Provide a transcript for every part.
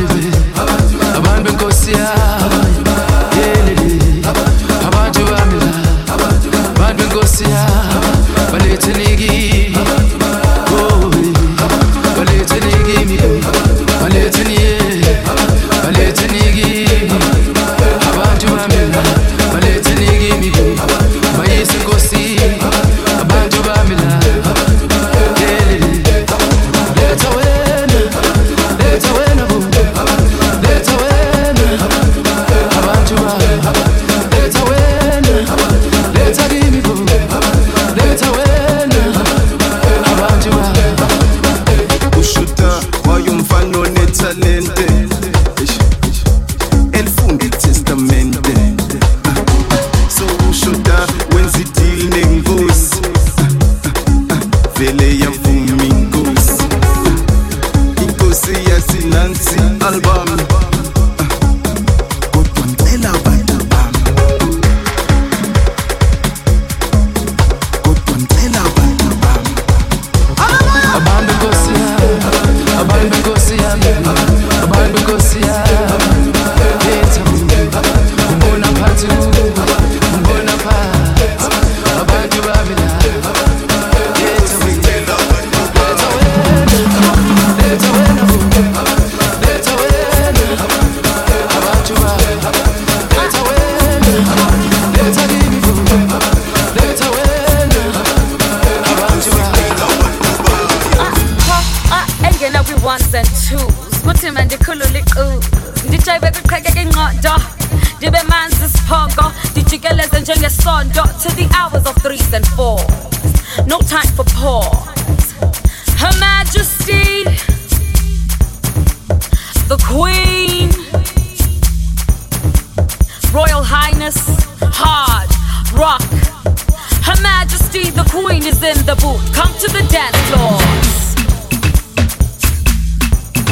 bibe abantu inkosi Abantu yelele abantu bamila abantu inkosi yabo balethela ikiyo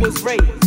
was raised.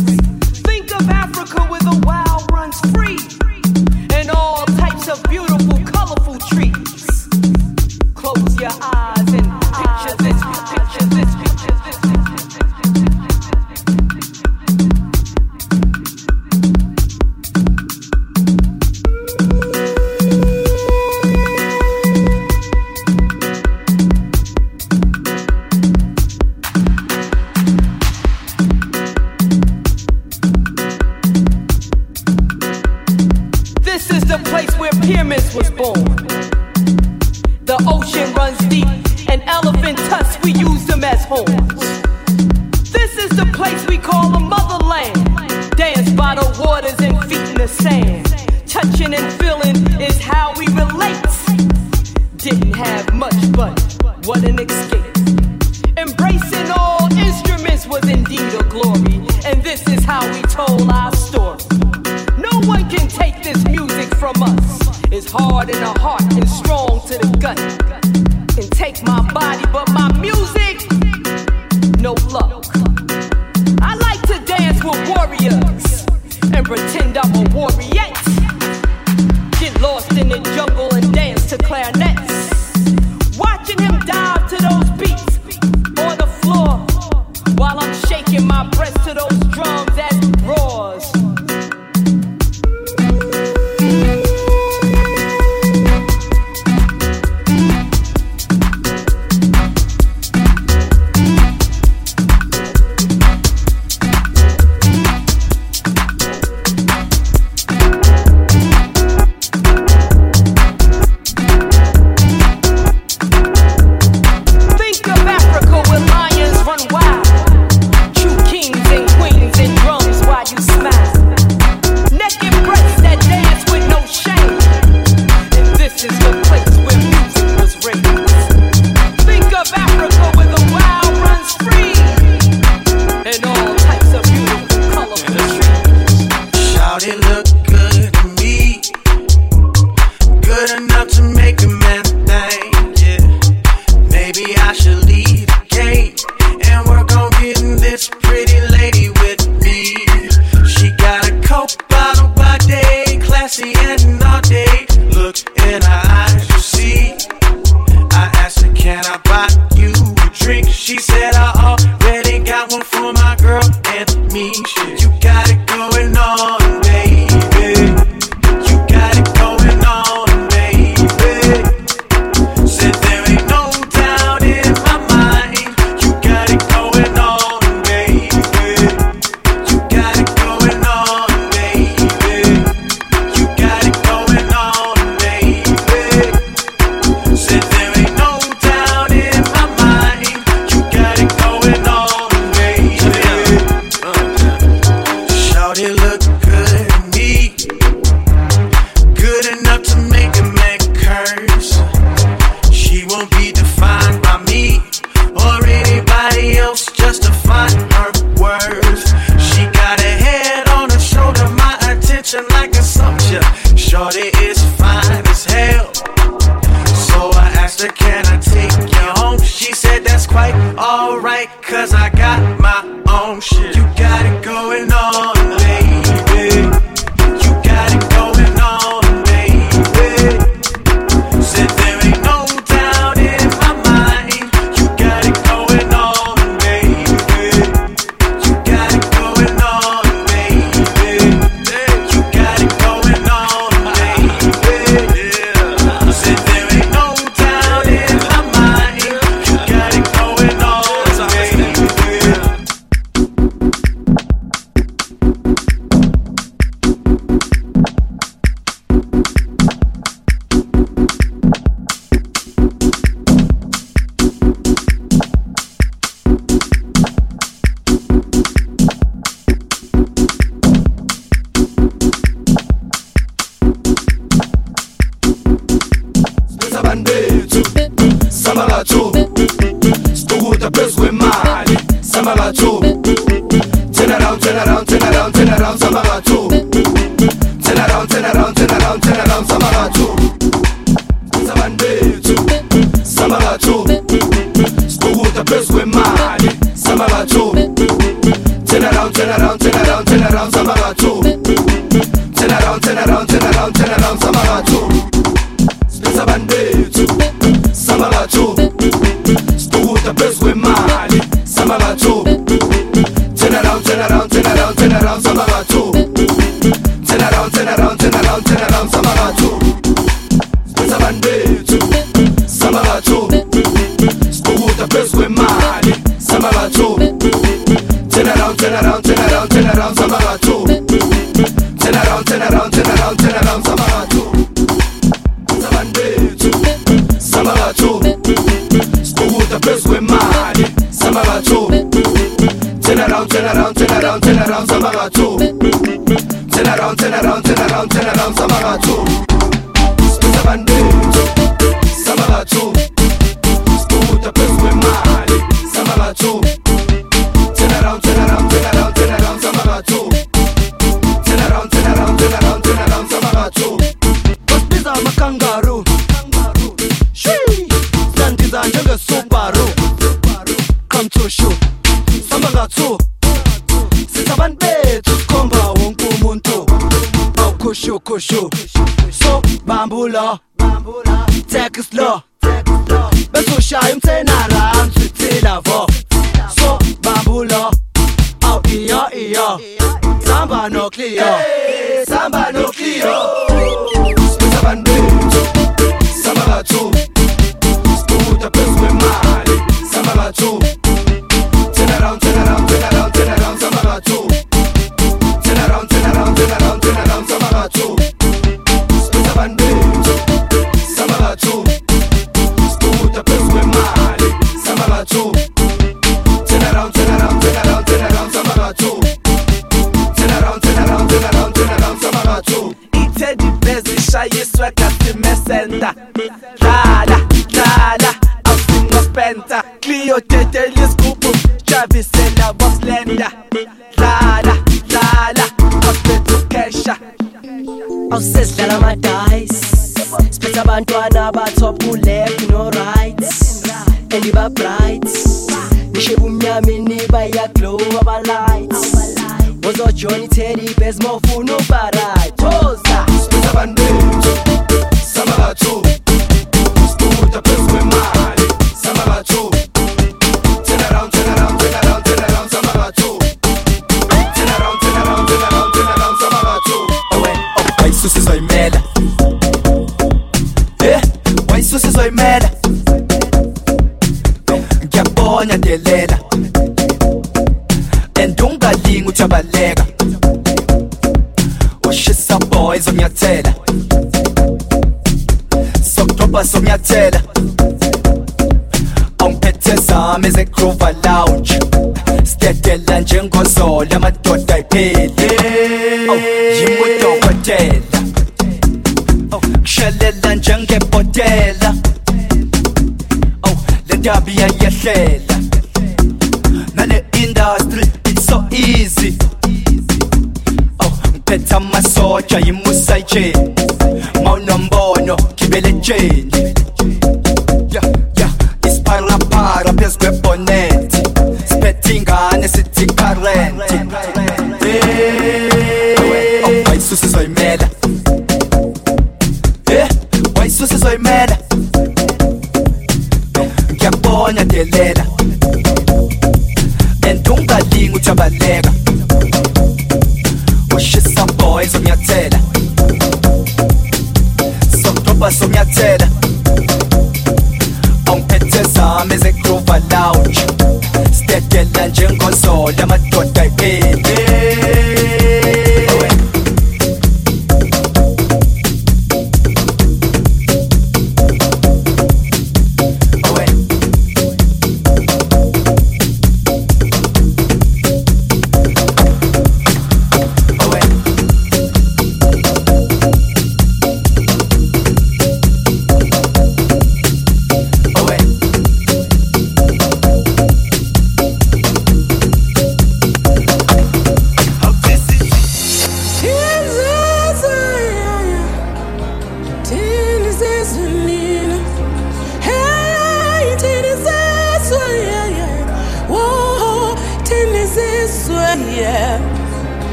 Thisela waslenda Lala, lala Hospital Kesha. Awusesidlala ama-dice Split abantwana aba-top ku-left no-right And iba-bright Nishebe umnyama iniba iyaglow abalight Wozojoin i-teddy bears mofuna ubarite uyadelela and ungalingi uthi abaleka ushisa boy zonyathela sokudobha sonyathela awungiphethe zami ezegrova lounge. Sidedela njengozola amadoda ayipheli. Yimudokotela kushelela njengebhotela. Oh le ndaba iyayehlela easy. Oh, phetha masoja yimusajeni mawunombono gibele jeni. Ya ya isipharapara phezu kweboneti siphethe ingane sithi karenti eh, oh, wayisusizoyimela e eh, wayisusizoyimela ngiyabona delela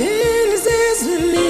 Tennessee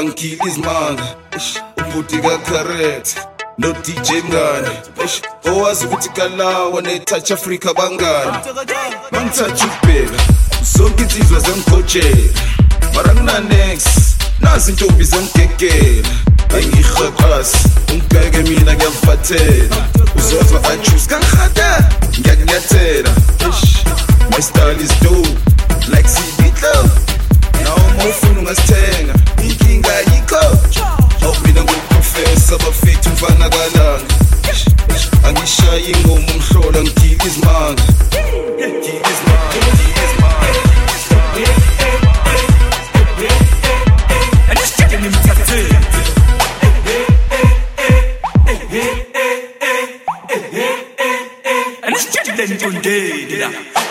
kodwa ngikhile izimanga ubhuti kacarrot no-dj mngane owazi ukuthi kalawa netouch africa bangane mangithatha ukubheka zonke insizwa zangigojela mara nginanex nazi intombi zangigegela engihaqasi ungibheke mina ngiyakufathela uzozwa ajuse kangihata ngiyakunyathela. My style is dope like cd club. uma ufuna ungasithenga inkinga yikho awubina ngokufesa bafethu mfana kalanga. Angishaye ingoma umhlola ngidila izimanga Then you did it.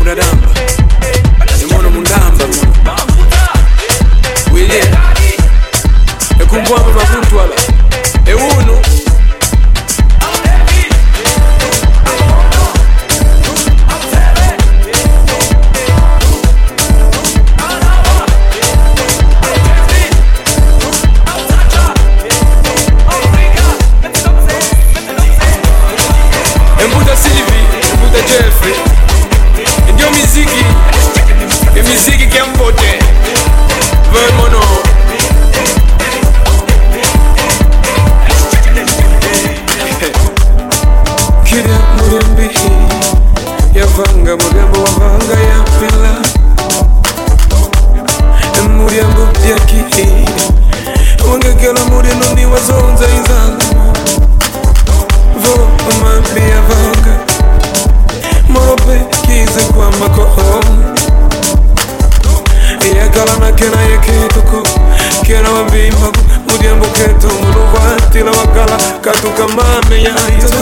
unadamba imono mundamba. Wilye ekumbwama mavuntu ala ewunu mami, ya, yeah.